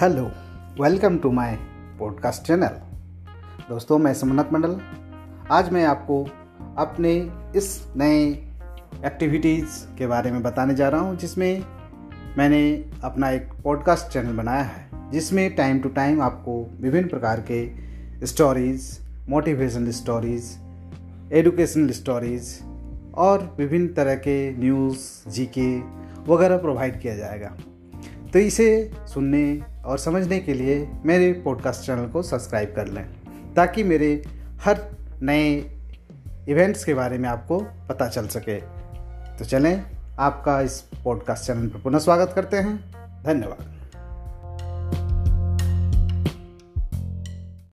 Hello, welcome to my podcast channel. दोस्तों, मैं समन्नत मंडल। आज मैं आपको अपने इस नए एक्टिविटीज़ के बारे में बताने जा रहा हूँ, जिसमें मैंने अपना एक पॉडकास्ट चैनल बनाया है, जिसमें टाइम टू टाइम आपको विभिन्न प्रकार के stories, motivational stories, educational stories और विभिन्न तरह के न्यूज़, जीके वगैरह प्रोवाइड किया जाएगा। तो इसे सुनने और समझने के लिए मेरे पॉडकास्ट चैनल को सब्सक्राइब कर लें, ताकि मेरे हर नए इवेंट्स के बारे में आपको पता चल सके। तो चलें, आपका इस पॉडकास्ट चैनल पर पुनः स्वागत करते हैं। धन्यवाद।